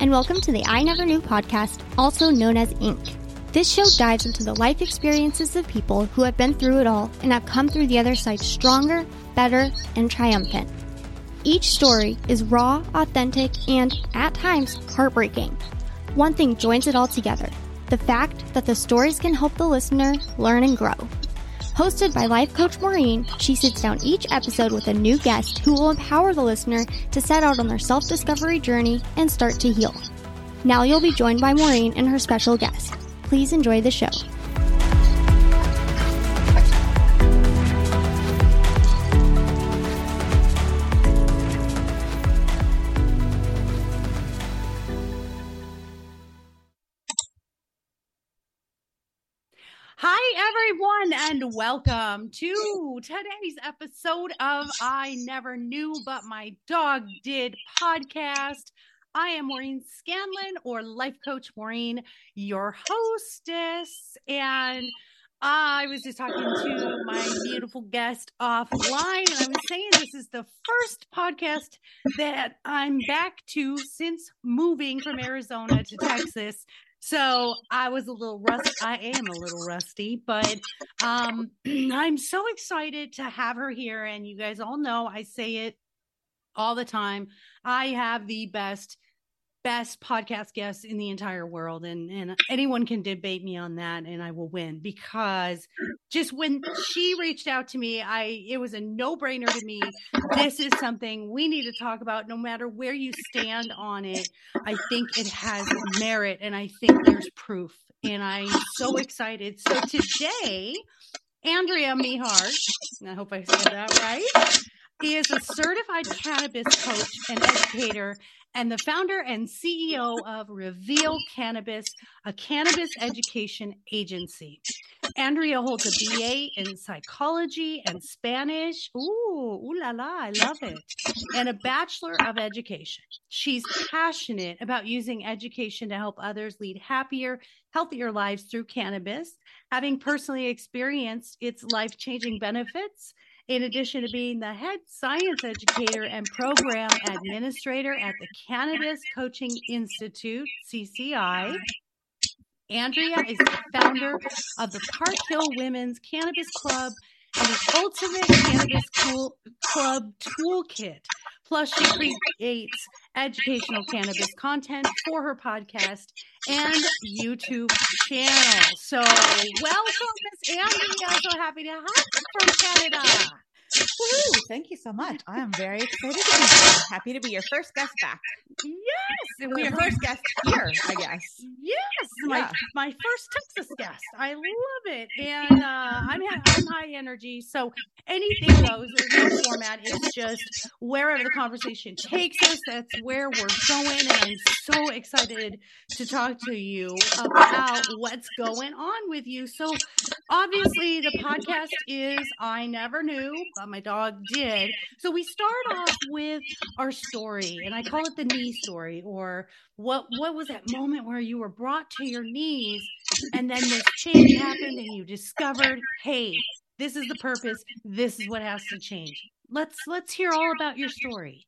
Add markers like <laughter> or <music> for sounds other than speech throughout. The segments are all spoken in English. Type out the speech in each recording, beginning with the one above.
and welcome to the I Never Knew podcast, also known as Ink. This show dives into the life experiences of people who have been through it all and have come through the other side stronger, better, and triumphant. Each story is raw, authentic, and, at times, heartbreaking. One thing joins it all together the fact that the stories can help the listener learn and grow. Hosted by life coach Maureen, she sits down each episode with a new guest who will empower the listener to set out on their self discovery journey and start to heal. Now you'll be joined by Maureen and her special guest. Please enjoy the show. And welcome to today's episode of I Never Knew But My Dog Did podcast. I am Maureen Scanlon, or Life Coach Maureen, your hostess. And I was just talking to my beautiful guest offline, and I was saying this is the first podcast that I'm back to since moving from Arizona to Texas. So I was a little rust. I am a little rusty, but um, <clears throat> I'm so excited to have her here. And you guys all know I say it all the time. I have the best best podcast guests in the entire world and and anyone can debate me on that and I will win because just when she reached out to me I it was a no-brainer to me. This is something we need to talk about no matter where you stand on it. I think it has merit and I think there's proof and I'm so excited. So today Andrea Meharg I hope I said that right he is a certified cannabis coach and educator and the founder and CEO of Reveal Cannabis, a cannabis education agency. Andrea holds a BA in psychology and Spanish. Ooh, ooh la la, I love it. And a Bachelor of Education. She's passionate about using education to help others lead happier, healthier lives through cannabis, having personally experienced its life changing benefits in addition to being the head science educator and program administrator at the Cannabis Coaching Institute, CCI. Andrea is the founder of the Park Hill Women's Cannabis Club and the Ultimate Cannabis Club Toolkit. Plus, she creates educational cannabis content for her podcast and YouTube channel. So, welcome, Miss Andrea. So happy to have you from Canada. Thank you so much. I am very excited to be here. Happy to be your first guest back. Yes, Well, your first <laughs> guest here, I guess. Yes, my Yeah. my first Texas guest. I love it, <laughs> and uh, I'm I'm high energy, so anything goes. There's no format. It's just wherever the conversation takes us. That's where we're going, and I'm so excited to talk to you about what's going on with you. So, obviously, the podcast is I never knew, but my dog did. So we start off with our story, and I call it the knee story, or what what was that moment where you were brought to your knees and then this change happened and you discovered hey this is the purpose this is what has to change let's let's hear all about your story.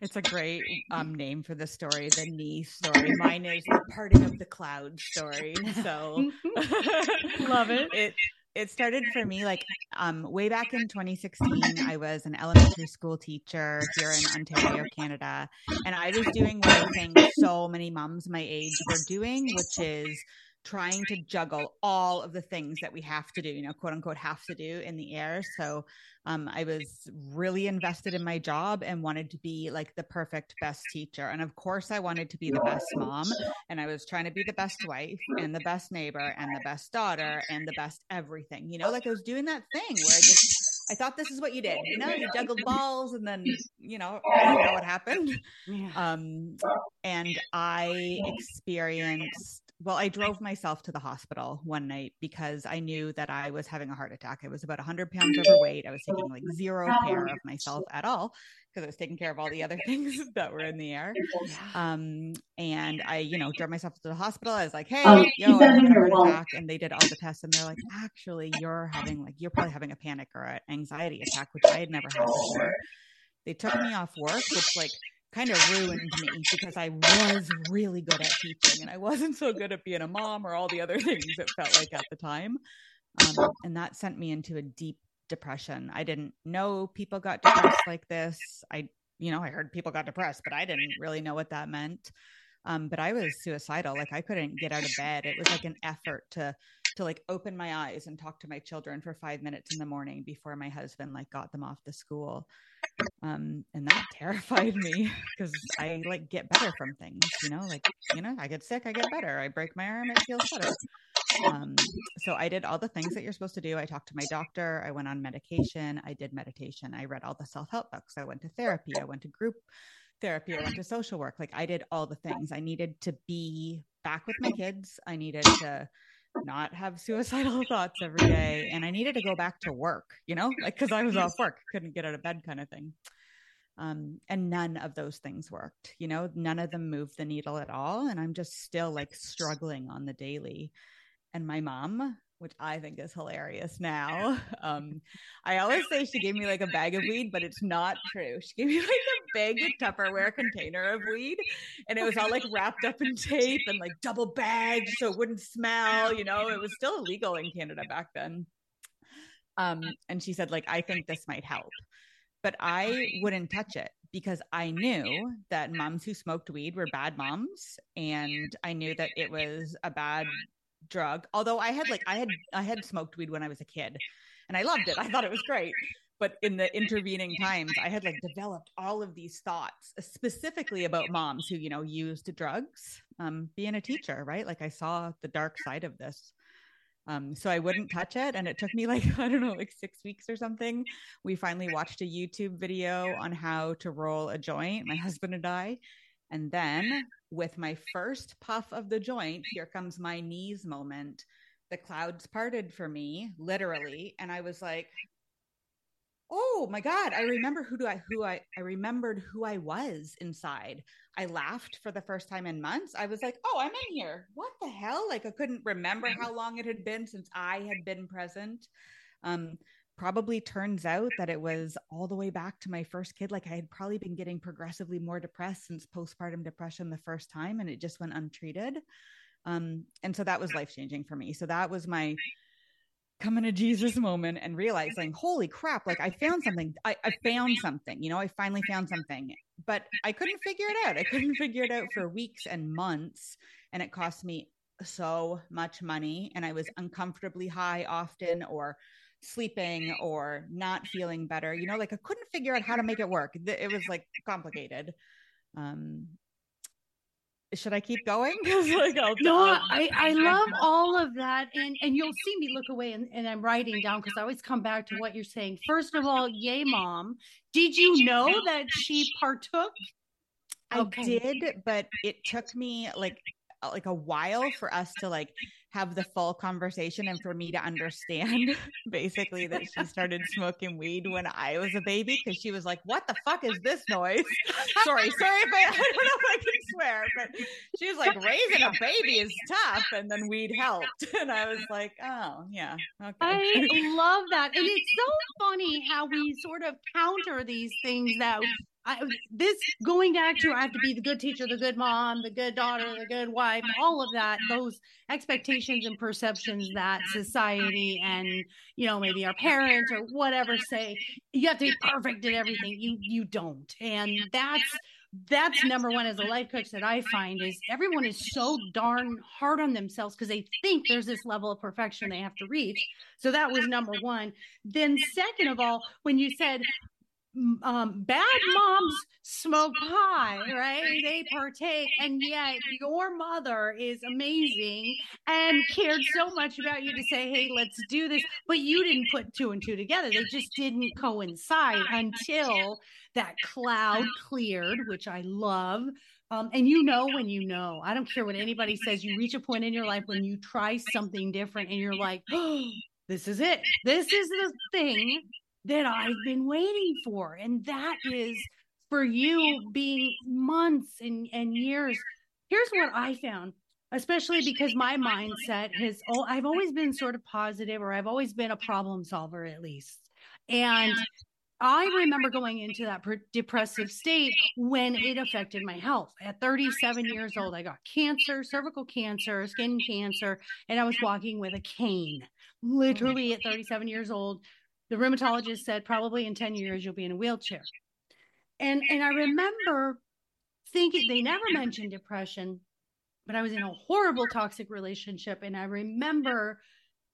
It's a great um, name for the story, the knee story. Mine is the parting of the cloud story. So <laughs> <laughs> Love it. It it started for me like um, way back in 2016. I was an elementary school teacher here in Ontario, Canada, and I was doing what I think so many moms my age were doing, which is trying to juggle all of the things that we have to do, you know, quote unquote, have to do in the air. So um, I was really invested in my job and wanted to be like the perfect best teacher. And of course, I wanted to be the best mom. And I was trying to be the best wife and the best neighbor and the best daughter and the best everything. You know, like I was doing that thing where I just, I thought this is what you did. You know, you juggled balls and then, you know, I don't know what happened. Um, and I experienced well, I drove myself to the hospital one night because I knew that I was having a heart attack. I was about 100 pounds overweight. I was taking like zero care of myself at all because I was taking care of all the other <laughs> things that were in the air. Um, and I, you know, drove myself to the hospital. I was like, hey, Um, yo, I'm having a heart attack. And they did all the tests and they're like, actually, you're having like, you're probably having a panic or an anxiety attack, which I had never had before. They took me off work, which like kind of ruined me because I was really good at teaching and I wasn't so good at being a mom or all the other <laughs> things it felt like at the time. Um, and that sent me into a deep depression. I didn't know people got depressed like this. I, you know, I heard people got depressed, but I didn't really know what that meant. Um, but I was suicidal. Like I couldn't get out of bed. It was like an effort to to like open my eyes and talk to my children for five minutes in the morning before my husband like got them off to school. Um, and that <laughs> terrified me because I like get better from things, you know, like, you know, I get sick, I get better. I break my arm, it feels better. Um, so I did all the things that you're supposed to do. I talked to my doctor, I went on medication, I did meditation, I read all the self help books, I went to therapy, I went to group therapy, I went to social work. Like I did all the things. I needed to be back with my kids. I needed to not have suicidal <laughs> thoughts every day. And I needed to go back to work, you know, like because I was off work, couldn't get out of bed kind of thing. Um, and none of those things worked, you know, none of them moved the needle at all. And I'm just still like struggling on the daily. And my mom, which I think is hilarious now. <laughs> Um, I always say she gave me like a bag of weed, but it's not true. She gave me like a big Tupperware container of weed, and it was all like wrapped up in tape and like double bagged so it wouldn't smell. You know, it was still <laughs> illegal in Canada back then. Um, and she said, like, I think this might help, but I wouldn't touch it because I knew that moms who smoked weed were bad moms, and I knew that it <laughs> was a bad drug. Although I had like I had I had smoked weed when I was a kid and I loved it. I thought it was great. But in the intervening times, I had like developed all of these thoughts specifically about moms who, you know, used drugs. Um, being a teacher, right? Like I saw the dark side of this. Um, so I wouldn't touch it. And it took me <laughs> like, I don't know, like six weeks or something. We finally watched a YouTube video on how to roll a joint, my husband and I. And then with my first puff of the joint, here comes my knees moment. The clouds parted for me, literally. And I was like, oh my God, I <laughs> remember who do I who I I remembered who I was inside. I laughed for the first time in months. I was like, oh, I'm in here. What the hell? Like I couldn't remember how long it had been since I had been present. Um, probably turns out that it was all the way back to my first kid. Like I had probably been getting progressively more depressed since postpartum depression the first time, and it just went untreated. Um, and so that was life changing for me. So that was my coming to Jesus moment and realizing, holy crap, like I found something. I, I <laughs> found something, you know, I finally found something, but I couldn't figure it out. I couldn't figure it out for weeks and months. And it cost me so much money. And I was uncomfortably high often or sleeping or not feeling better. You know, like I couldn't figure out how to make it work. It was like complicated. Um, should I keep going? <laughs> like, I'll, No, I, I love all of that. And and you'll see me look away and, and I'm writing down because I always come back to what you're saying. First of all, yay, mom. Did you know that she partook? I Okay. did, but it took me like like a while for us to like have the full conversation and for me to understand <laughs> basically that she started smoking weed when I was a baby because she was like, What the fuck is this noise? <laughs> sorry, sorry if I, <laughs> I don't know if I can swear, but she was like, Raising a baby is tough. And then weed helped. And I was like, Oh, yeah. Okay. I love that. And it's so funny how we sort of counter these things that I, this going back to I have to be the good teacher, the good mom, the good daughter, the good wife, all of that, those expectations and perceptions that society and you know maybe our parents or whatever say you have to be perfect at everything. You you don't, and that's that's number one as a life coach that I find is everyone is so darn hard on themselves because they think there's this level of perfection they have to reach. So that was number one. Then, second of all, when you said, um, bad moms smoke pie, right? They partake, and yet your mother is amazing and cared so much about you to say, "Hey, let's do this," but you didn't put two and two together. They just didn't coincide until that cloud cleared, which I love. Um, and you know when you know. I don't care what anybody says. You reach a point in your life when you try something different, and you're like, "Oh, this is it. This is the thing." That I've been waiting for. And that is for you being months and, and years. Here's what I found, especially because my mindset has, oh, I've always been sort of positive or I've always been a problem solver at least. And I remember going into that depressive state when it affected my health. At 37 years old, I got cancer, cervical cancer, skin cancer, and I was walking with a cane. Literally at 37 years old, the rheumatologist said probably in 10 years you'll be in a wheelchair. And and I remember thinking they never mentioned depression, but I was in a horrible toxic relationship. And I remember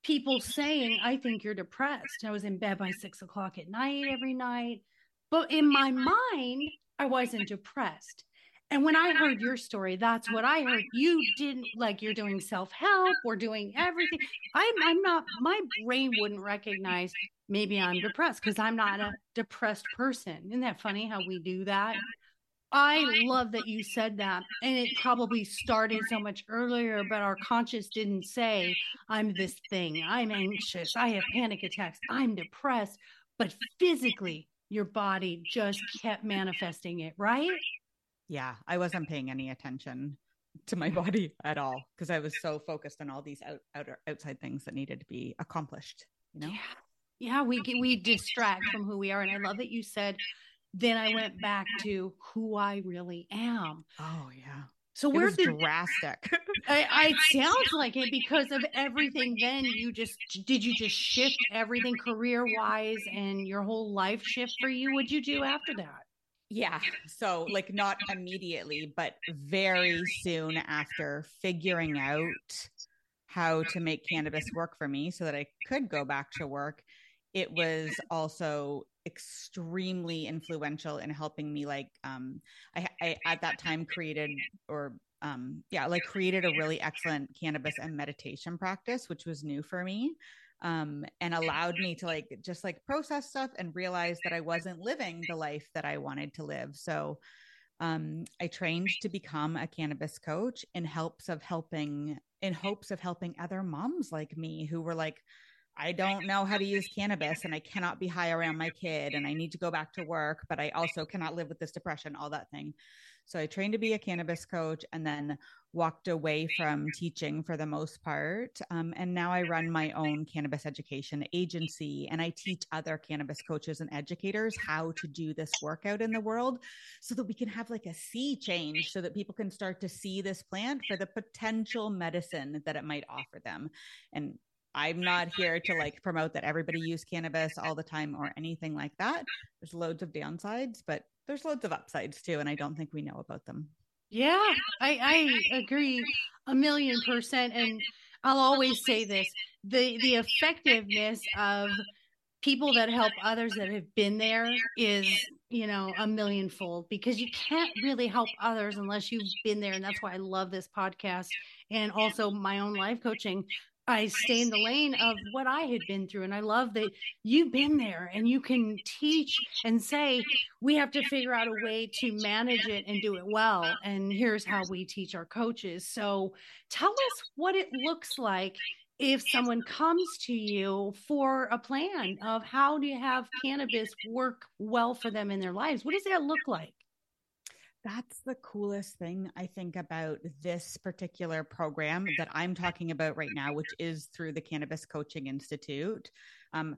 people saying, I think you're depressed. I was in bed by six o'clock at night every night. But in my mind, I wasn't depressed. And when I heard your story, that's what I heard. You didn't like you're doing self help or doing everything. I'm I'm not. My brain wouldn't recognize maybe I'm depressed because I'm not a depressed person. Isn't that funny how we do that? I love that you said that. And it probably started so much earlier, but our conscious didn't say, I'm this thing. I'm anxious. I have panic attacks. I'm depressed. But physically, your body just kept manifesting it, right? Yeah. I wasn't paying any attention to my body at all because I was so focused on all these out, outer, outside things that needed to be accomplished, you know? Yeah yeah we we distract from who we are and i love that you said then i went back to who i really am. Oh yeah. So it where's the drastic. <laughs> I, I sounds like it because of everything then you just did you just shift everything career wise and your whole life shift for you? What'd you do after that? Yeah. So, like, not immediately, but very soon after figuring out how to make cannabis work for me so that I could go back to work it was also extremely influential in helping me like um I, I at that time created or um yeah like created a really excellent cannabis and meditation practice which was new for me um and allowed me to like just like process stuff and realize that I wasn't living the life that I wanted to live. So um I trained to become a cannabis coach in hopes of helping in hopes of helping other moms like me who were like I don't know how to use cannabis and I cannot be high around my kid and I need to go back to work, but I also cannot live with this depression, all that thing. So I trained to be a cannabis coach and then walked away from teaching for the most part. Um, and now I run my own cannabis education agency and I teach other cannabis coaches and educators how to do this workout in the world so that we can have like a sea change so that people can start to see this plant for the potential medicine that it might offer them. And I'm not here to like promote that everybody use cannabis all the time or anything like that. There's loads of downsides, but there's loads of upsides too, and I don't think we know about them. Yeah, I, I agree a million percent. And I'll always say this the the effectiveness of people that help others that have been there is you know a millionfold because you can't really help others unless you've been there and that's why i love this podcast and also my own life coaching I stay in the lane of what I had been through. And I love that you've been there and you can teach and say, we have to figure out a way to manage it and do it well. And here's how we teach our coaches. So tell us what it looks like if someone comes to you for a plan of how do you have cannabis work well for them in their lives. What does that look like? That's the coolest thing I think about this particular program that I'm talking about right now, which is through the Cannabis Coaching Institute. Um,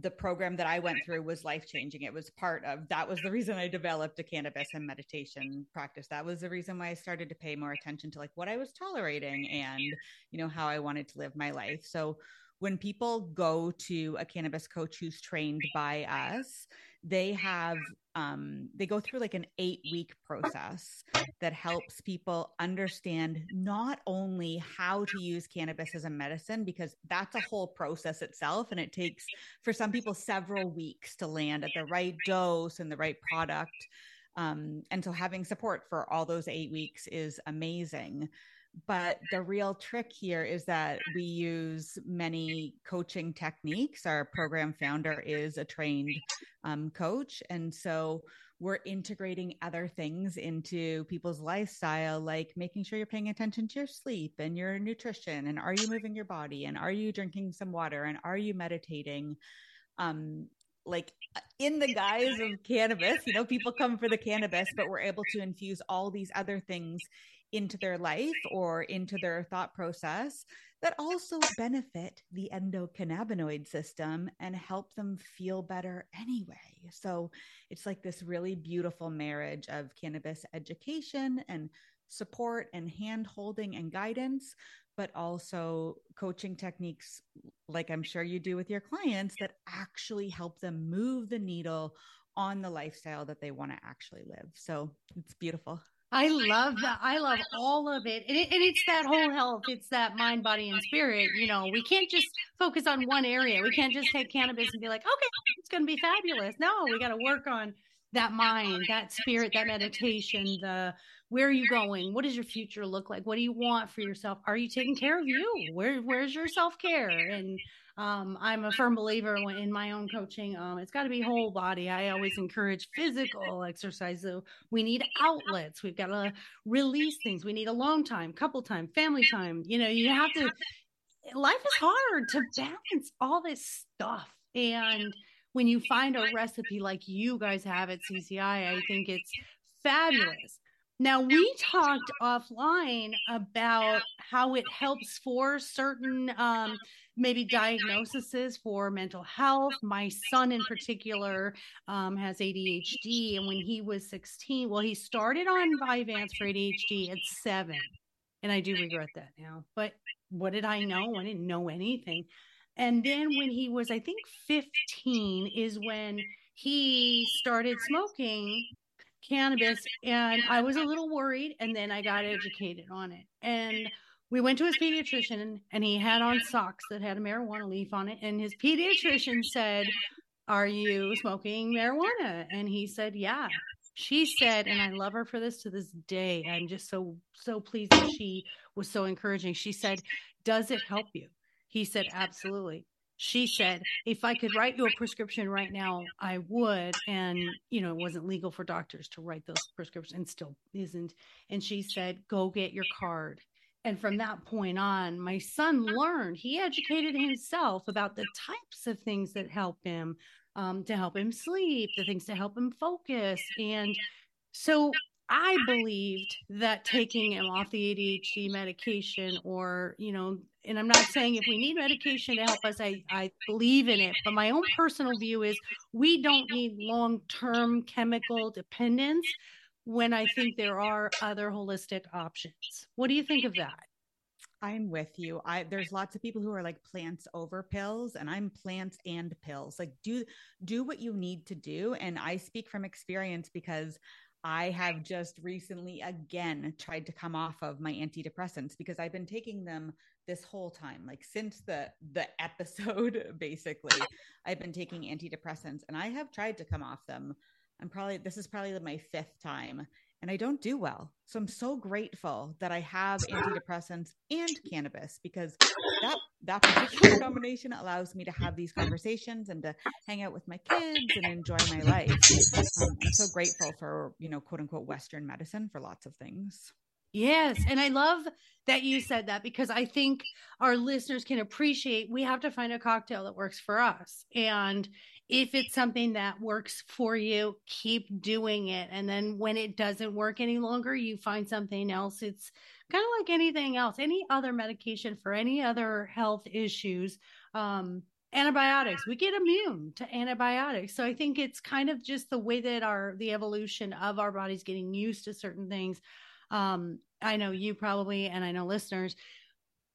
the program that I went through was life changing. It was part of that was the reason I developed a cannabis and meditation practice. That was the reason why I started to pay more attention to like what I was tolerating and you know how I wanted to live my life. So when people go to a cannabis coach who's trained by us, they have um, they go through like an eight week process that helps people understand not only how to use cannabis as a medicine because that's a whole process itself and it takes for some people several weeks to land at the right dose and the right product. Um, and so having support for all those eight weeks is amazing but the real trick here is that we use many coaching techniques. Our program founder is a trained um, coach. And so we're integrating other things into people's lifestyle, like making sure you're paying attention to your sleep and your nutrition. And are you moving your body? And are you drinking some water? And are you meditating? Um, like in the guise of cannabis, you know, people come for the cannabis, but we're able to infuse all these other things into their life or into their thought process that also benefit the endocannabinoid system and help them feel better anyway. So it's like this really beautiful marriage of cannabis education and support and hand holding and guidance, but also coaching techniques like I'm sure you do with your clients that actually help them move the needle on the lifestyle that they want to actually live. So it's beautiful. I love that. I love all of it. And, it. and, it's that whole health. It's that mind, body, and spirit. You know, we can't just focus on one area. We can't just take cannabis and be like, okay, it's going to be fabulous. No, we got to work on that mind, that spirit, that meditation, the where are you going? What does your future look like? What do you want for yourself? Are you taking care of you? Where where's your self-care? And um, I'm a firm believer in my own coaching. Um, it's got to be whole body. I always encourage physical exercise. So we need outlets. We've got to release things. We need alone time, couple time, family time. You know, you have to. Life is hard to balance all this stuff, and when you find a recipe like you guys have at CCI, I think it's fabulous. Now, we talked offline about how it helps for certain um, maybe diagnoses for mental health. My son, in particular, um, has ADHD. And when he was 16, well, he started on Vyvanse for ADHD at seven. And I do regret that now. But what did I know? I didn't know anything. And then when he was, I think, 15, is when he started smoking cannabis. And I was a little worried. And then I got educated on it. And we went to his pediatrician and he had on socks that had a marijuana leaf on it. And his pediatrician said, Are you smoking marijuana? And he said, Yeah. She said, and I love her for this to this day. I'm just so, so pleased that she was so encouraging. She said, Does it help you? He said, Absolutely. She said, If I could write you a prescription right now, I would. And, you know, it wasn't legal for doctors to write those prescriptions and still isn't. And she said, Go get your card and from that point on, my son learned, he educated himself about the types of things that help him um, to help him sleep, the things to help him focus. And so I believed that taking him off the ADHD medication, or, you know, and I'm not saying if we need medication to help us, I, I believe in it. But my own personal view is we don't need long term chemical dependence when I think there are other holistic options. What do you think of that? I'm with you. I there's lots of people who are like plants over pills and I'm plants and pills. Like do do what you need to do and I speak from experience because I have just recently again tried to come off of my antidepressants because I've been taking them this whole time like since the the <laughs> episode basically I've been taking antidepressants and I have tried to come off them I'm probably, this is probably my fifth time and I don't do well. So I'm so grateful that I have <laughs> antidepressants and cannabis because that that particular combination allows me to have these conversations and to hang out with my kids and enjoy my life. Um, I'm so grateful for, you know, quote unquote Western medicine for lots of things. Yes. And I love that you said that because I think our listeners can appreciate we have to find a cocktail that works for us. And if it's something that works for you, keep doing it. And then when it doesn't work any longer, you find something else. It's kind of like anything else, any other medication for any other health issues. Um, antibiotics we get immune to antibiotics so i think it's kind of just the way that our the evolution of our bodies getting used to certain things um, I know you probably, and I know listeners,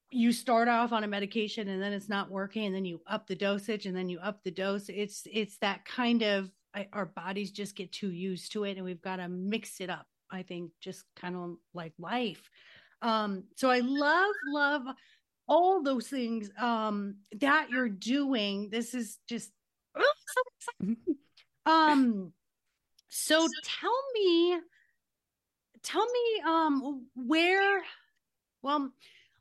you start off on a medication and then it's not working and then you up the dosage and then you up the dose. It's, it's that kind of, I, our bodies just get too used to it and we've got to mix it up. I think just kind of like life. Um, so I love, love all those things um, that you're doing. This is just oh, <laughs> so um, so tell me tell me um where well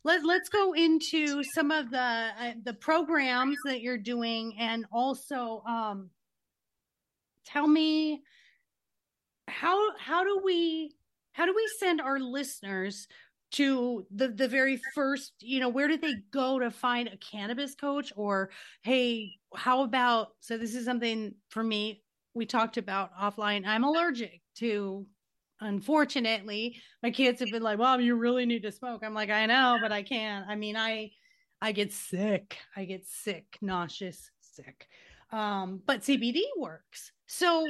let, let's go into some of the uh, the programs that you're doing and also um tell me how how do we how do we send our listeners to the the very first you know where do they go to find a cannabis coach? Or hey how about so this is something for me we talked about offline i'm allergic to unfortunately my kids have been like mom you really need to smoke. I'm like i know but i can't. I mean i i get sick. I get sick nauseous sick. Um but cbd works. So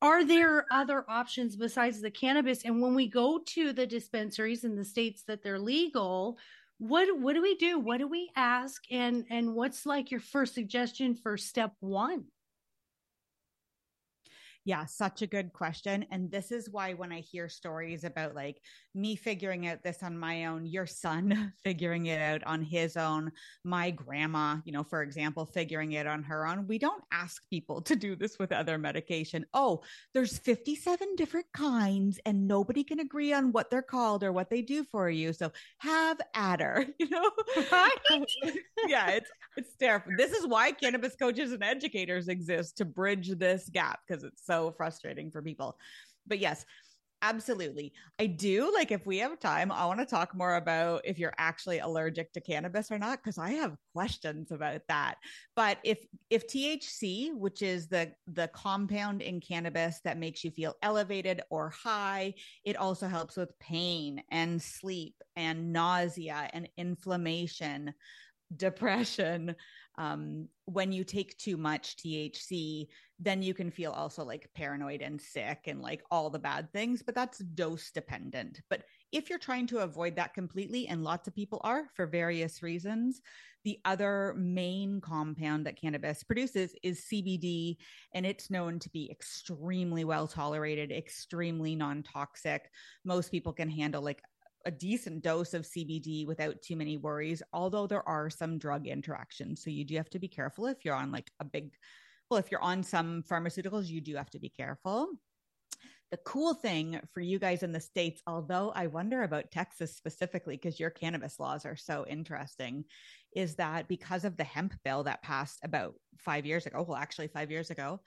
are there other options besides the cannabis? And when we go to the dispensaries in the states that they're legal what what do we do? What do we ask? And and what's like your first suggestion for step one yeah, such a good question. And this is why when I hear stories about like me figuring out this on my own, your son <laughs> figuring it out on his own, my grandma, you know, for example, figuring it on her own, we don't ask people to do this with other medication. Oh, there's 57 different kinds and nobody can agree on what they're called or what they do for you. So have adder, <laughs> you know? <laughs> Yeah, it's it's terrible. This is why cannabis coaches and educators exist to bridge this gap because it's so frustrating for people. But yes, absolutely. I do like if we have time, I want to talk more about if you're actually allergic to cannabis or not because I have questions about that. But if if THC, which is the the compound in cannabis that makes you feel elevated or high, it also helps with pain and sleep and nausea and inflammation depression um, when you take too much THC, then you can feel also like paranoid and sick and like all the bad things, but that's dose dependent. But if you're trying to avoid that completely, and lots of people are for various reasons, the other main compound that cannabis produces is CBD, and it's known to be extremely well tolerated, extremely non toxic. Most people can handle like a decent dose of CBD without too many worries, although there are some drug interactions. So you do have to be careful if you're on like a big, well, if you're on some pharmaceuticals, you do have to be careful. The cool thing for you guys in the States, although I wonder about Texas specifically, because your cannabis laws are so interesting, is that because of the hemp bill that passed about five years ago, well, actually, five years ago,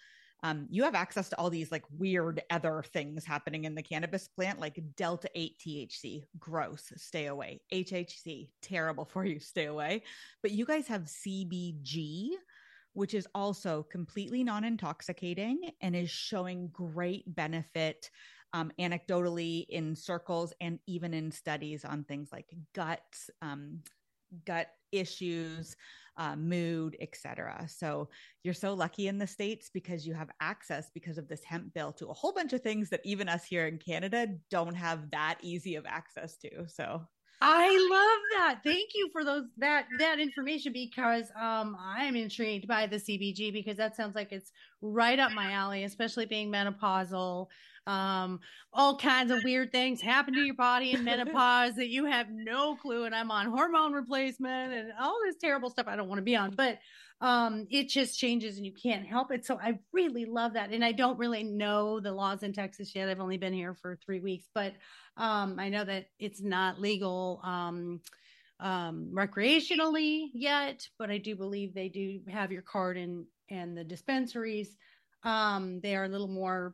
um, you have access to all these like weird other things happening in the cannabis plant, like delta 8 THC, gross, stay away. HHC, terrible for you, stay away. But you guys have CBG, which is also completely non intoxicating and is showing great benefit um, anecdotally in circles and even in studies on things like gut, um, gut issues, uh, mood, etc. So you're so lucky in the states because you have access because of this hemp bill to a whole bunch of things that even us here in Canada don't have that easy of access to. So I love that. Thank you for those that that information because um I'm intrigued by the CBG because that sounds like it's right up my alley, especially being menopausal. Um, all kinds of weird things happen to your body in menopause that you have no clue. And I'm on hormone replacement and all this terrible stuff I don't want to be on, but um it just changes and you can't help it. So I really love that. And I don't really know the laws in Texas yet. I've only been here for three weeks, but um, I know that it's not legal um, um, recreationally yet, but I do believe they do have your card in and the dispensaries. Um, they are a little more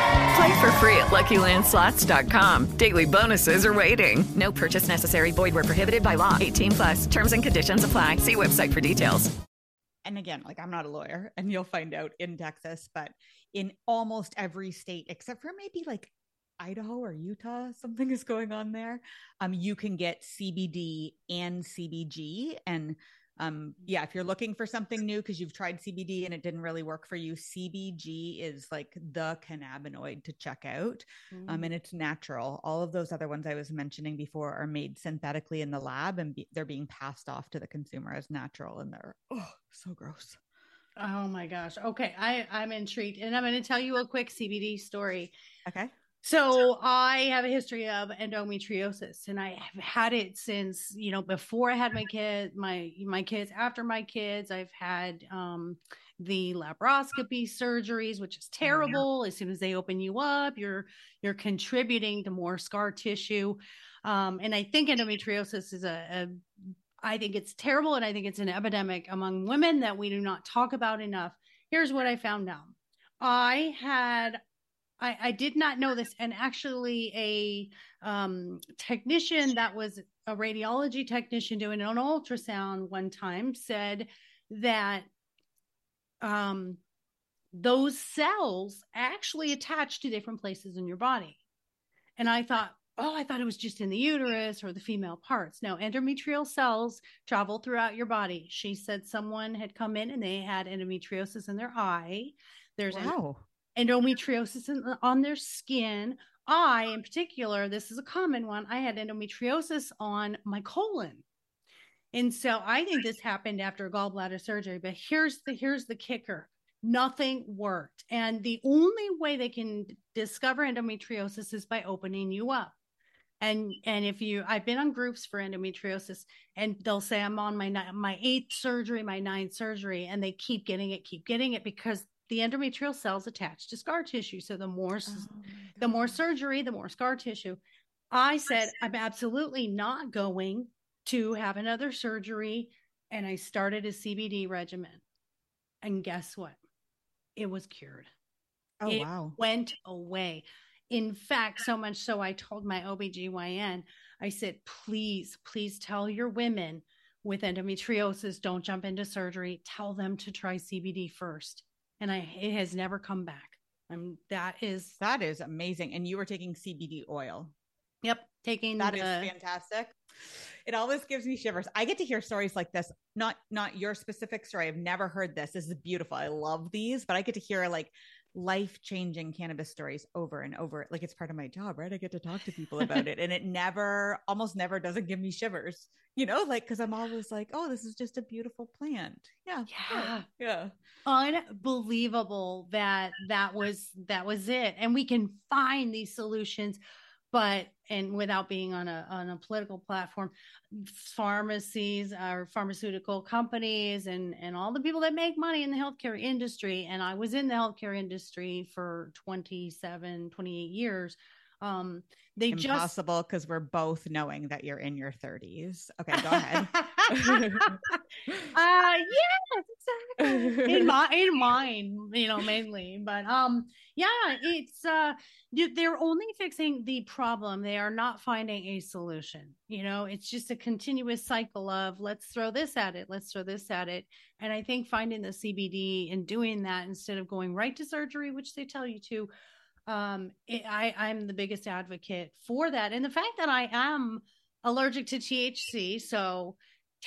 Play for free at LuckyLandSlots.com. Daily bonuses are waiting. No purchase necessary. Void were prohibited by law. 18 plus. Terms and conditions apply. See website for details. and again, like I'm not a lawyer, and you'll find out in Texas, but in almost every state except for maybe like Idaho or Utah, something is going on there. Um, you can get CBD and CBG, and um, yeah, if you're looking for something new because you've tried CBD and it didn't really work for you, CBG is like the cannabinoid to check out. Um, and it's natural. All of those other ones I was mentioning before are made synthetically in the lab, and be- they're being passed off to the consumer as natural, and they're oh so gross. Oh my gosh. Okay. I, I'm intrigued. And I'm going to tell you a quick CBD story. Okay. So I have a history of endometriosis and I have had it since, you know, before I had my kid, my my kids, after my kids, I've had um the laparoscopy surgeries, which is terrible. As soon as they open you up, you're you're contributing to more scar tissue. Um, and I think endometriosis is a, a I think it's terrible and I think it's an epidemic among women that we do not talk about enough. Here's what I found out. I had I, I did not know this, and actually, a um, technician that was a radiology technician doing an ultrasound one time said that um, those cells actually attach to different places in your body. And I thought, oh, I thought it was just in the uterus or the female parts. No, endometrial cells travel throughout your body. She said someone had come in and they had endometriosis in their eye. There's Wow. Endometriosis on their skin. I, in particular, this is a common one. I had endometriosis on my colon. And so I think this happened after gallbladder surgery. But here's the here's the kicker. Nothing worked. And the only way they can discover endometriosis is by opening you up. And and if you I've been on groups for endometriosis and they'll say I'm on my my eighth surgery, my ninth surgery, and they keep getting it, keep getting it because the endometrial cells attach to scar tissue. So the more s- the more surgery, the more scar tissue. I said, I'm absolutely not going to have another surgery. And I started a CBD regimen. And guess what? It was cured. Oh it wow. went away. In fact, so much so I told my OBGYN, I said, please, please tell your women with endometriosis, don't jump into surgery. Tell them to try CBD first. And I it has never come back. Um, that is That is amazing. And you were taking CBD oil. Yep, taking That is the, fantastic. It always gives me shivers. I get to hear stories like this. Not not your specific story. I've never heard this. This is beautiful. I love these, but I get to hear like life-changing cannabis stories over and over. Like it's part of my job, right? I get to talk to people about it. And it <laughs> never, almost never doesn't give me shivers. You know, like because I'm always like, oh, this is just a beautiful plant. Yeah. Yeah. Yeah. unbelievable that that was that was it and we can find these solutions but and without being on a on a political platform pharmacies or pharmaceutical companies and and all the people that make money in the healthcare industry and I was in the healthcare industry for 27 28 years um they just Impossible because we're both knowing that you're in your 30s. Okay, go ahead. <laughs> uh exactly in my in mine you know mainly but um yeah it's uh they're only fixing the problem. They are not finding a solution you know? It's just a continuous cycle of let's throw this at it let's throw this at it. And i think finding the cbd and doing that instead of going right to surgery which they tell you to um it, i i'm the biggest advocate for that. And the fact that i am allergic to thc so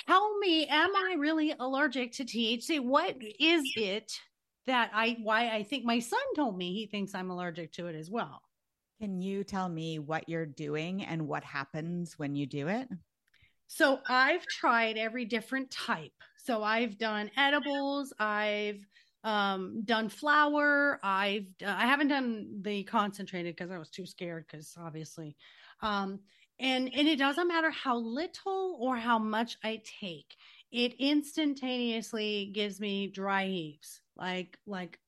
tell me am i really allergic to thc what is it that i why i think my son told me he thinks i'm allergic to it as well Can you tell me what you're doing and what happens when you do it? so i've tried every different type so i've done edibles i've um done flower. I've I haven't done the concentrated because I was too scared because obviously um and and it doesn't matter how little or how much I take. It instantaneously gives me dry heaves. Like like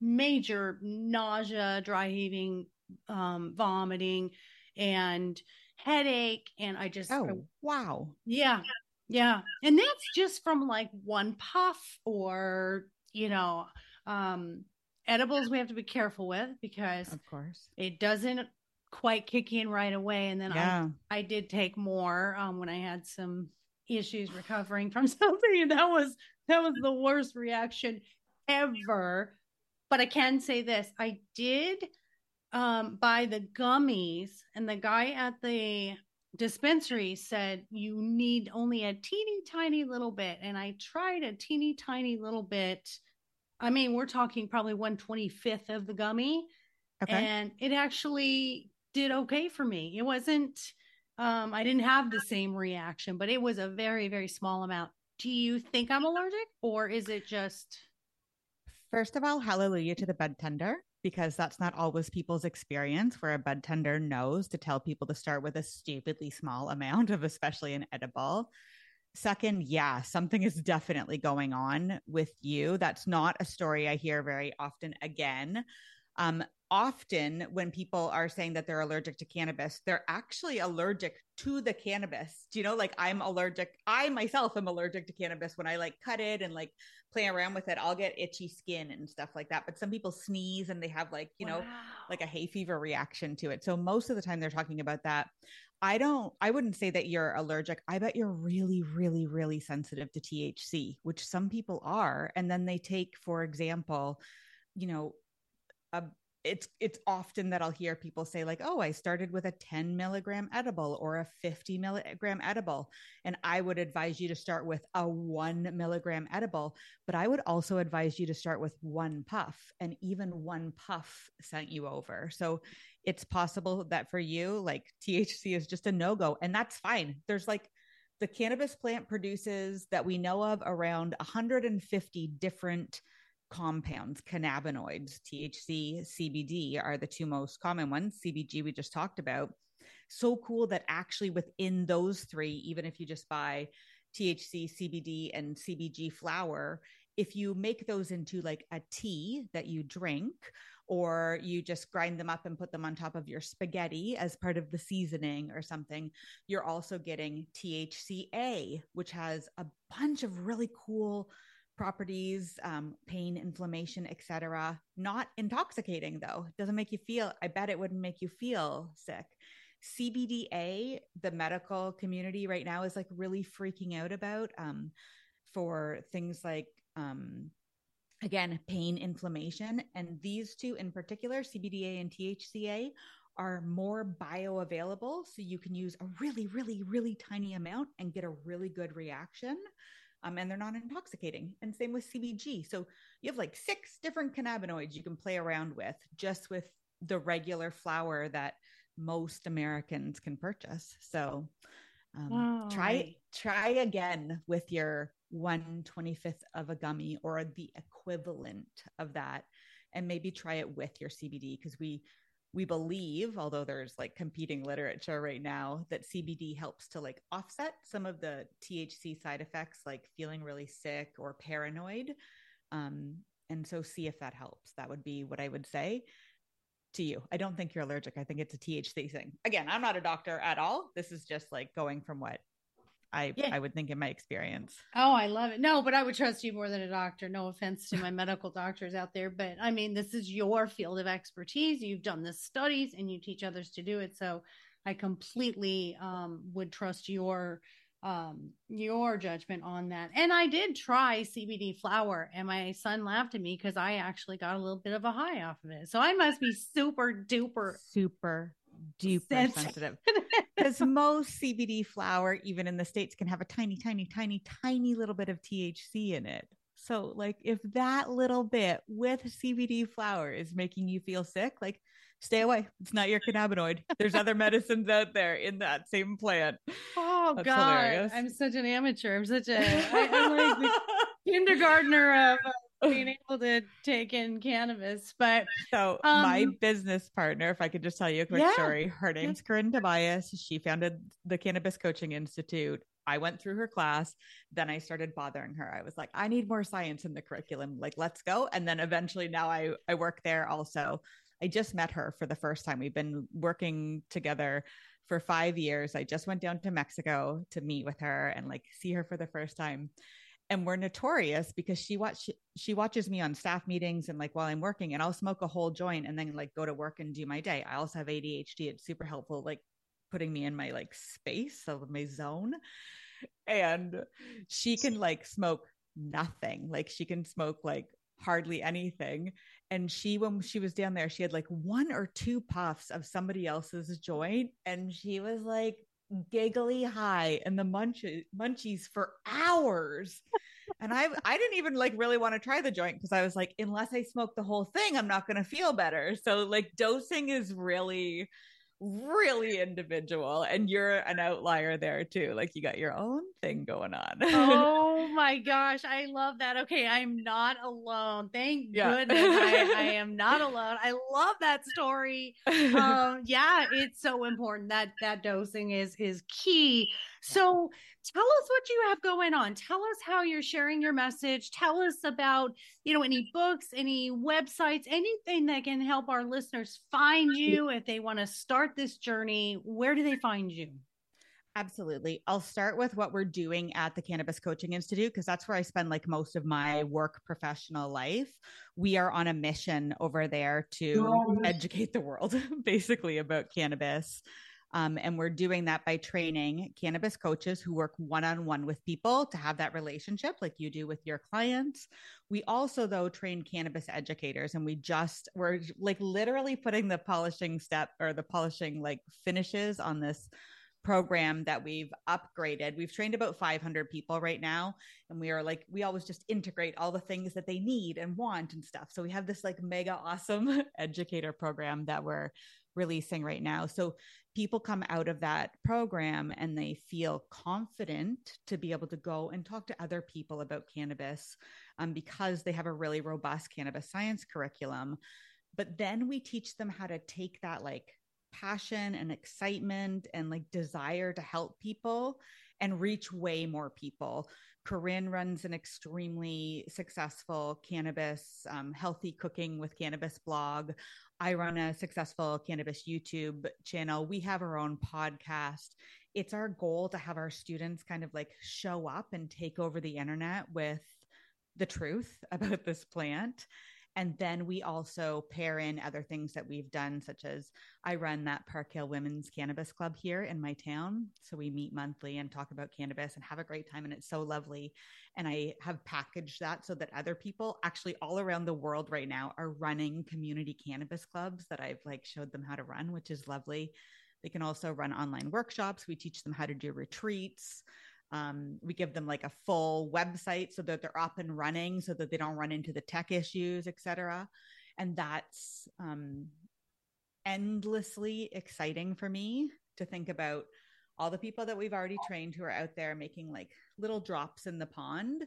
major nausea, dry heaving, um vomiting and headache and I just Oh, wow. yeah. Yeah. And that's just from like one puff or, you know, um edibles we have to be careful with because Of course. it doesn't quite kick in right away and then Yeah. I I did take more um when I had some issues recovering from <laughs> something and that was that was the worst reaction ever but I can say this I did um buy the gummies and the guy at the dispensary said you need only a teeny tiny little bit and I tried a teeny tiny little bit I mean we're talking probably 125th of the gummy Okay. and it actually did okay for me. It wasn't um I didn't have the same reaction, but it was a very very small amount. Do you think I'm allergic or is it just First of all, hallelujah to the bud tender because that's not always people's experience where a bud tender knows to tell people to start with a stupidly small amount of especially an edible. Second, yeah, something is definitely going on with you. That's not a story I hear very often again. Um, often when people are saying that they're allergic to cannabis, they're actually allergic to the cannabis. Do you know, like I'm allergic, I myself am allergic to cannabis when I like cut it and like play around with it. I'll get itchy skin and stuff like that. But some people sneeze and they have like, you know, like a hay fever reaction to it. So most of the time they're talking about that. I don't, I wouldn't say that you're allergic. I bet you're really, really, really sensitive to THC, which some people are. And then they take, for example, you know, a it's it's often that I'll hear people say like, "Oh, I started with a 10 milligram edible or a 50 milligram edible," and I would advise you to start with a one milligram edible, but I would also advise you to start with one puff, and even one puff sent you over. So it's possible that for you, like THC is just a no go, and that's fine. There's like the cannabis plant produces that we know of around 150 different compounds, cannabinoids, THC, CBD are the two most common ones. CBG, we just talked about. So cool that actually within those three, even if you just buy THC, CBD, and CBG flower, if you make those into like a tea that you drink, or you just grind them up and put them on top of your spaghetti as part of the seasoning or something, you're also getting THCA, which has a bunch of really cool properties um, pain inflammation etc not intoxicating though. Doesn't make you feel i bet it wouldn't make you feel sick. Cbda the medical community right now is like really freaking out about um, for things like um, again pain inflammation. And these two in particular cbda and thca are more bioavailable. So you can use a really really really tiny amount and get a really good reaction um, and they're not intoxicating. And same with CBG. So you have like six different cannabinoids you can play around with just with the regular flower that most Americans can purchase. So um, Oh, try try again with your 125th of a gummy or the equivalent of that and maybe try it with your CBD because we we believe although there's like competing literature right now that CBD helps to like offset some of the THC side effects like feeling really sick or paranoid um and so see if that helps that would be what I would say to you. I don't think you're allergic. I think it's a THC thing. Again, I'm not a doctor at all. This is just like going from what I Yeah. I would think in my experience. Oh, I love it. No, but I would trust you more than a doctor. No offense to my medical doctors out there, but I mean, this is your field of expertise. You've done the studies and you teach others to do it. So I completely um, would trust your um your judgment on that and i did try cbd flower and my son laughed at me because i actually got a little bit of a high off of it so i must be super duper Super Sensitive. sensitive. Because most CBD flower, even in the States, can have a tiny, tiny, tiny, tiny little bit of THC in it. So, like, if that little bit with CBD flower is making you feel sick, like, stay away. It's not your cannabinoid. There's other <laughs> medicines out there in that same plant. Oh That's God, hilarious. I'm such an amateur. I'm such a I, I'm like <laughs> kindergartner of uh, being able to take in cannabis. But so um, my business partner, if I could just tell you a quick Yeah. story, her name's Corinne Tobias. She founded the Cannabis Coaching Institute. I went through her class. Then I started bothering her. I was like, I need more science in the curriculum. Like, let's go. And then eventually now I, I work there also. I just met her for the first time. We've been working together for five years. I just went down to Mexico to meet with her and like see her for the first time. And we're notorious because she watch she watches me on staff meetings and like while I'm working and I'll smoke a whole joint and then like go to work and do my day. I also have ADHD. It's super helpful, like putting me in my like space of my zone. And she can like smoke nothing. Like she can smoke like hardly anything. And she, when she was down there, she had like one or two puffs of somebody else's joint. And she was like giggly high and the munchies, munchies for hours. And I, I didn't even like really want to try the joint because I was like, unless I smoke the whole thing, I'm not going to feel better. So like dosing is really, really individual. And you're an outlier there too. Like you got your own thing going on. <laughs> oh my gosh, I love that. Okay, I'm not alone. Thank Yeah. goodness I, I <laughs> am not alone. I love that story. <laughs> Um, yeah, it's so important that that dosing is is key. So tell us what you have going on. Tell us how you're sharing your message. Tell us about, you know, any books, any websites, anything that can help our listeners find you if they want to start this journey. Where do they find you? Absolutely. I'll start with what we're doing at the Cannabis Coaching Institute because that's where I spend like most of my work professional life. We are on a mission over there to educate the world <laughs> basically about cannabis. Um, and we're doing that by training cannabis coaches who work one on one with people to have that relationship like you do with your clients. We also, though, train cannabis educators, and we just, we're like literally putting the polishing step or the polishing like finishes on this program that we've upgraded. We've trained about 500 people right now. And we are like, we always just integrate all the things that they need and want and stuff. So we have this like mega awesome <laughs> educator program that we're releasing right now. So people come out of that program and they feel confident to be able to go and talk to other people about cannabis um, because they have a really robust cannabis science curriculum. But then we teach them how to take that like passion and excitement and like desire to help people and reach way more people. Corinne runs an extremely successful cannabis, um, healthy cooking with cannabis blog. I run a successful cannabis YouTube channel. We have our own podcast. It's our goal to have our students kind of like show up and take over the internet with the truth <laughs> about this plant. And then we also pair in other things that we've done, such as I run that Park Hill Women's Cannabis Club here in my town. So we meet monthly and talk about cannabis and have a great time. And it's so lovely. And I have packaged that so that other people actually all around the world right now are running community cannabis clubs that I've like showed them how to run, which is lovely. They can also run online workshops. We teach them how to do retreats. Um, we give them like a full website so that they're up and running so that they don't run into the tech issues, et cetera. And that's um, endlessly exciting for me to think about all the people that we've already trained who are out there making like little drops in the pond.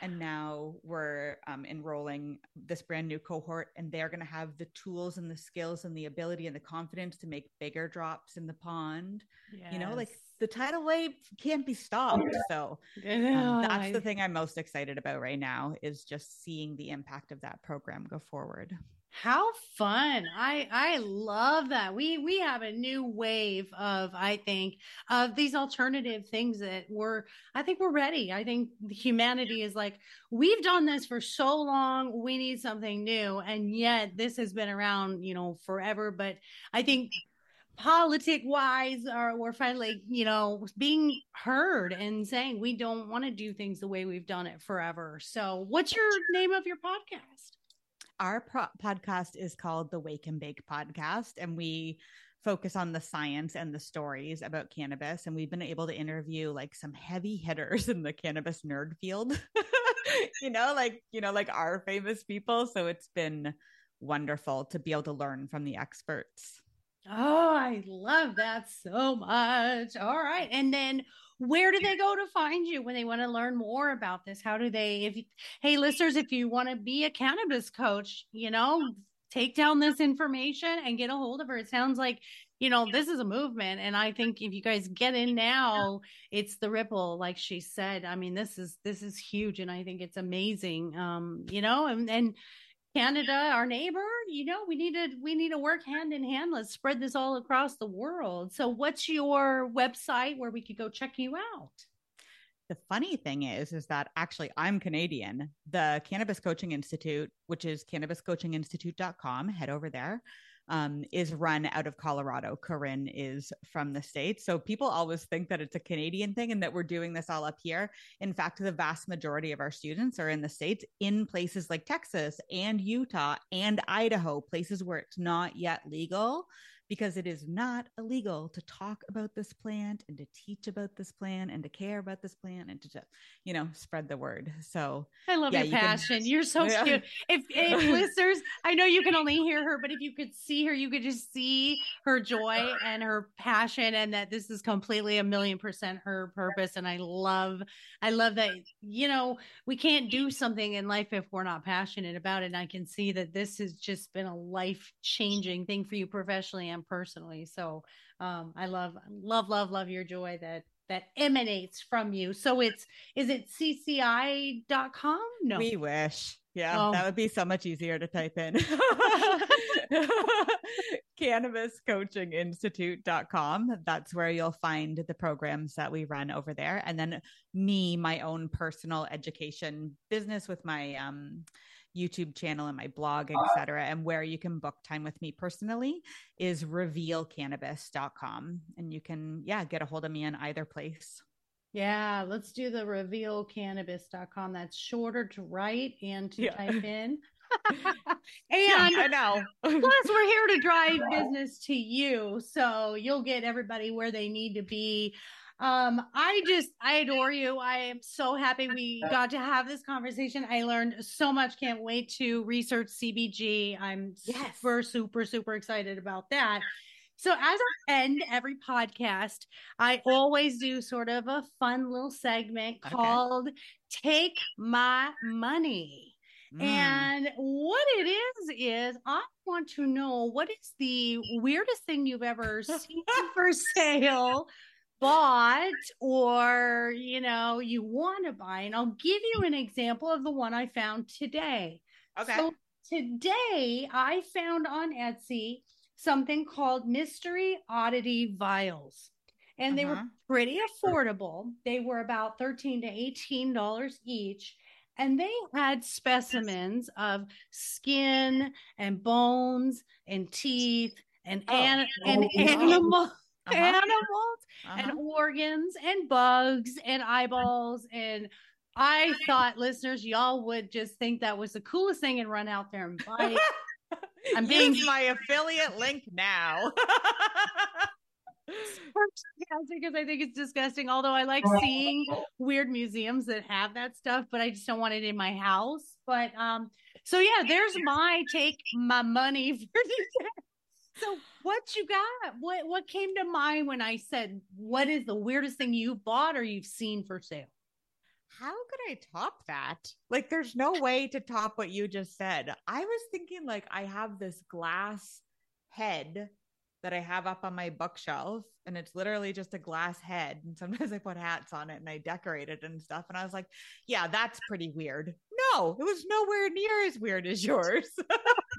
And now we're um, enrolling this brand new cohort, and they're going to have the tools and the skills and the ability and the confidence to make bigger drops in the pond. You know, like the tidal wave can't be stopped. So <laughs> um, that's the thing I'm most excited about right now is just seeing the impact of that program go forward. How fun. I I love that. We we have a new wave of I think of these alternative things that we're I think we're ready. I think humanity is like we've done this for so long, we need something new and yet this has been around, you know, forever, but I think politic wise are we're finally you know being heard and saying we don't want to do things the way we've done it forever so what's your name of your podcast Our pro- podcast is called the Wake and Bake Podcast, and we focus on the science and the stories about cannabis. And we've been able to interview like some heavy hitters in the cannabis nerd field, <laughs> you know, like, you know, like our famous people. So it's been wonderful to be able to learn from the experts. Oh, I love that so much. All right. And then where do they go to find you when they want to learn more about this? How do they, if, hey, listeners, if you want to be a cannabis coach, you know, take down this information and get a hold of her. It sounds like, you know, this is a movement. And I think if you guys get in now, it's the ripple, like she said. I mean, this is, this is huge. And I think it's amazing. Um, you know, and, and, Canada, our neighbor, you know, we need to we need to work hand in hand. Let's spread this all across the world. So what's your website where we could go check you out? The funny thing is, is that actually I'm Canadian. The Cannabis Coaching Institute, which is cannabiscoachinginstitute.com, head over there um, is run out of Colorado. Corinne is from the States. So people always think that it's a Canadian thing and that we're doing this all up here. In fact, the vast majority of our students are in the States in places like Texas and Utah and Idaho, places where it's not yet legal because it is not illegal to talk about this plant and to teach about this plant and to care about this plant and to, you know, spread the word. So I love yeah, your you passion. Can, You're so Yeah. <laughs> cute. If, if <laughs> listeners, I know you can only hear her, but if you could see her, you could just see her joy and her passion and that this is completely a million percent her purpose. And I love, I love that, you know, we can't do something in life if we're not passionate about it. And I can see that this has just been a life changing thing for you professionally and personally. So um, I love, love, love, love your joy that that emanates from you. So it's is it cci.com? No. We wish. Yeah, Oh. that would be so much easier to type in. <laughs> <laughs> Cannabiscoachinginstitute.com. That's where you'll find the programs that we run over there. And then me, my own personal education business with my um, YouTube channel and my blog, etc. Uh-huh. And where you can book time with me personally is revealcannabis.com. And you can, yeah, get a hold of me in either place. Yeah, let's do the revealcannabis.com. That's shorter to write and to Yeah. type in. <laughs> Yeah, and I know. plus, we're here to drive <laughs> business to you. So you'll get everybody where they need to be. Um, I just, I adore you. I am so happy we got to have this conversation. I learned so much. Can't wait to research CBG. I'm Yes. super, super, super excited about that. So, as I end every podcast, I always do sort of a fun little segment Okay. called Take My Money. Mm. And what it is, is I want to know what is the weirdest thing you've ever seen <laughs> for sale, bought, or, you know, you want to buy. And I'll give you an example of the one I found today. okay. So today I found on Etsy something called Mystery Oddity Vials. And they were Uh-huh. pretty affordable. They were about 13 to 18 dollars each. And they had specimens of skin and bones and teeth and Oh. an- and Oh. animal Uh-huh. animals Uh-huh. and organs and bugs and eyeballs and I thought listeners y'all would just think that was the coolest thing and run out there and buy it. <laughs> I'm being- my affiliate link now. <laughs> because I think it's disgusting. Although I like seeing weird museums that have that stuff, but I just don't want it in my house. But um, so yeah, there's my take my money <laughs> for today. So what you got? What what came to mind when I said what is the weirdest thing you've bought or you've seen for sale? How could I top that? Like, there's no <laughs> way to top what you just said. I was thinking, like, I have this glass head that I have up on my bookshelf, and it's literally just a glass head. And sometimes I put hats on it and I decorate it and stuff. And I was like, yeah, that's pretty weird. No, it was nowhere near as weird as yours. <laughs>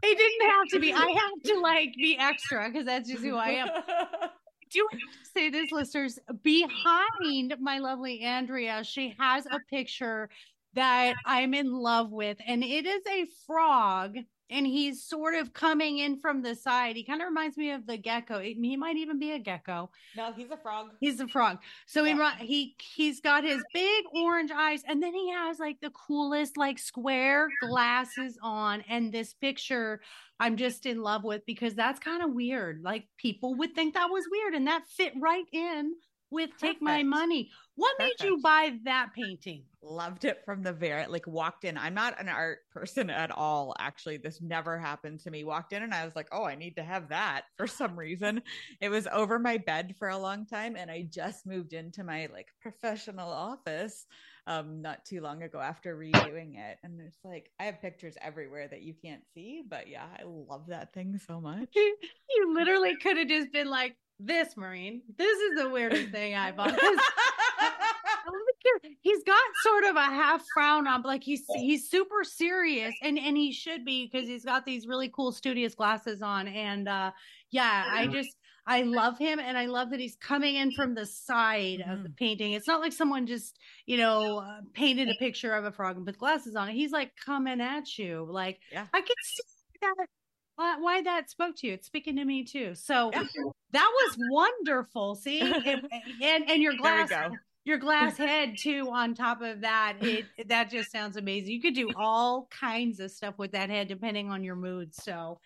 It didn't have to be. I have to like be extra because that's just who I am. <laughs> do have to say this, listeners. Behind my lovely Andrea, she has a picture that I'm in love with, and it is a frog, and he's sort of coming in from the side. He kind of reminds me of the gecko. He might even be a gecko. no, he's a frog. He's a frog. So Yeah. ri- he he's got his big orange eyes, and then he has like the coolest like square glasses on. And this picture, I'm just in love with because that's kind of weird. Like people would think that was weird, and that fit right in with Take My Money. What made you buy that painting? Loved it from the very like walked in. I'm not an art person at all. Actually, this never happened to me. Walked in and I was like, oh, I need to have that <laughs> for some reason. It was over my bed for a long time, and I just moved into my like professional office um not too long ago after redoing it. And there's like I have pictures everywhere that you can't see, but yeah, I love that thing so much. <laughs> You literally could have just been like, this, Maureen This is the weirdest thing I bought. <laughs> he's got sort of a half frown on like he's he's super serious and and he should be because he's got these really cool studious glasses on and uh yeah i just i love him and i love that he's coming in from the side of the painting. It's not like someone just you know uh, painted a picture of a frog and put glasses on it. He's like coming at you like Yeah. i could see that why, that spoke to you. It's speaking to me too. So Yeah. that was wonderful see? And, and and your There we glass go. Your glass <laughs> head too on top of that it that just sounds amazing. You could do all kinds of stuff with that head depending on your mood so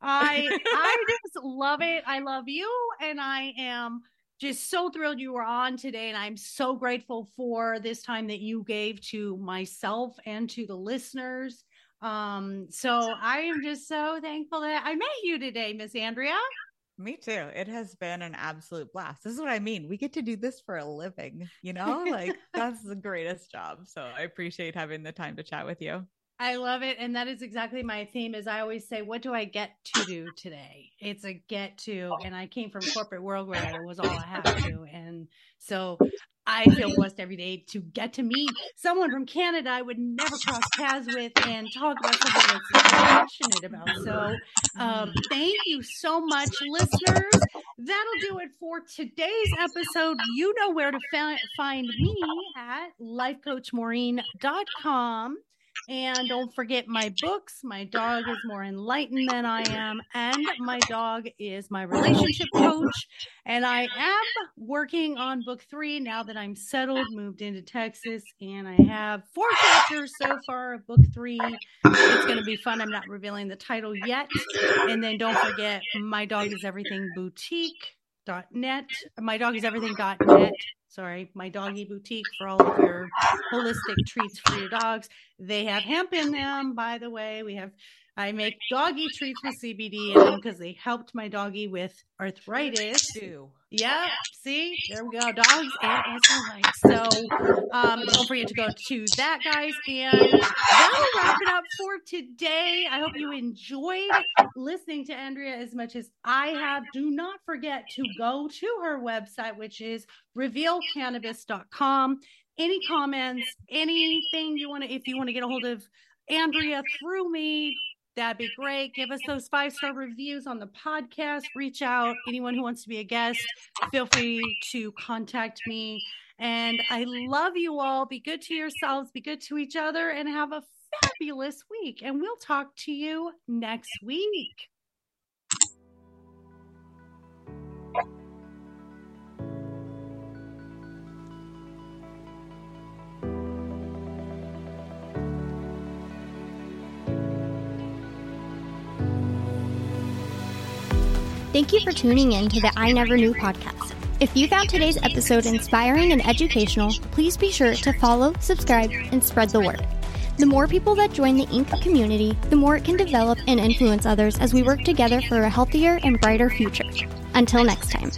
i i <laughs> just love it. I love you and i am just so thrilled you were on today and i'm so grateful for this time that you gave to myself and to the listeners. Um so i am just so thankful that i met you today miss andrea Me too. It has been an absolute blast. This is what I mean. We get to do this for a living, you know? Like <laughs> that's the greatest job. So I appreciate having the time to chat with you. I love it. And that is exactly my theme is I always say, what do I get to do today? It's a get to. Oh. And I came from corporate world where it was all I have to. And so I feel blessed every day to get to meet someone from Canada I would never cross paths with and talk about something that's passionate about. So um, thank you so much, listeners. That'll do it for today's episode. You know where to fi- find me at lifecoachmaureen.com. And don't forget my books. My dog is more enlightened than I am. And my dog is my relationship coach. And I am working on book three now that I'm settled, moved into Texas. And I have four chapters so far of book three. It's going to be fun. I'm not revealing the title yet. And then don't forget my dog is everything boutique.net. My dog is everything.net. Sorry, my doggy boutique for all of your holistic treats for your dogs. They have hemp in them, by the way. We have I make doggy treats with CBD in them because they helped my doggy with arthritis. Too. Yeah, see, there we go, dogs and. <laughs> So um, don't forget to go to that, guys. And that'll wrap it up for today. I hope you enjoyed listening to Andrea as much as I have. Do not forget to go to her website, which is revealcannabis.com. Any comments, anything you want to, if you want to get a hold of Andrea through me, That'd be great. Give us those five star reviews on the podcast. Reach out. Anyone who wants to be a guest, feel free to contact me. And I love you all. Be good to yourselves, be good to each other, and have a fabulous week. And we'll talk to you next week. Thank you for tuning in to the I Never Knew podcast. If you found today's episode inspiring and educational, please be sure to follow, subscribe, and spread the word. The more people that join the Inc. community, the more it can develop and influence others as we work together for a healthier and brighter future. Until next time.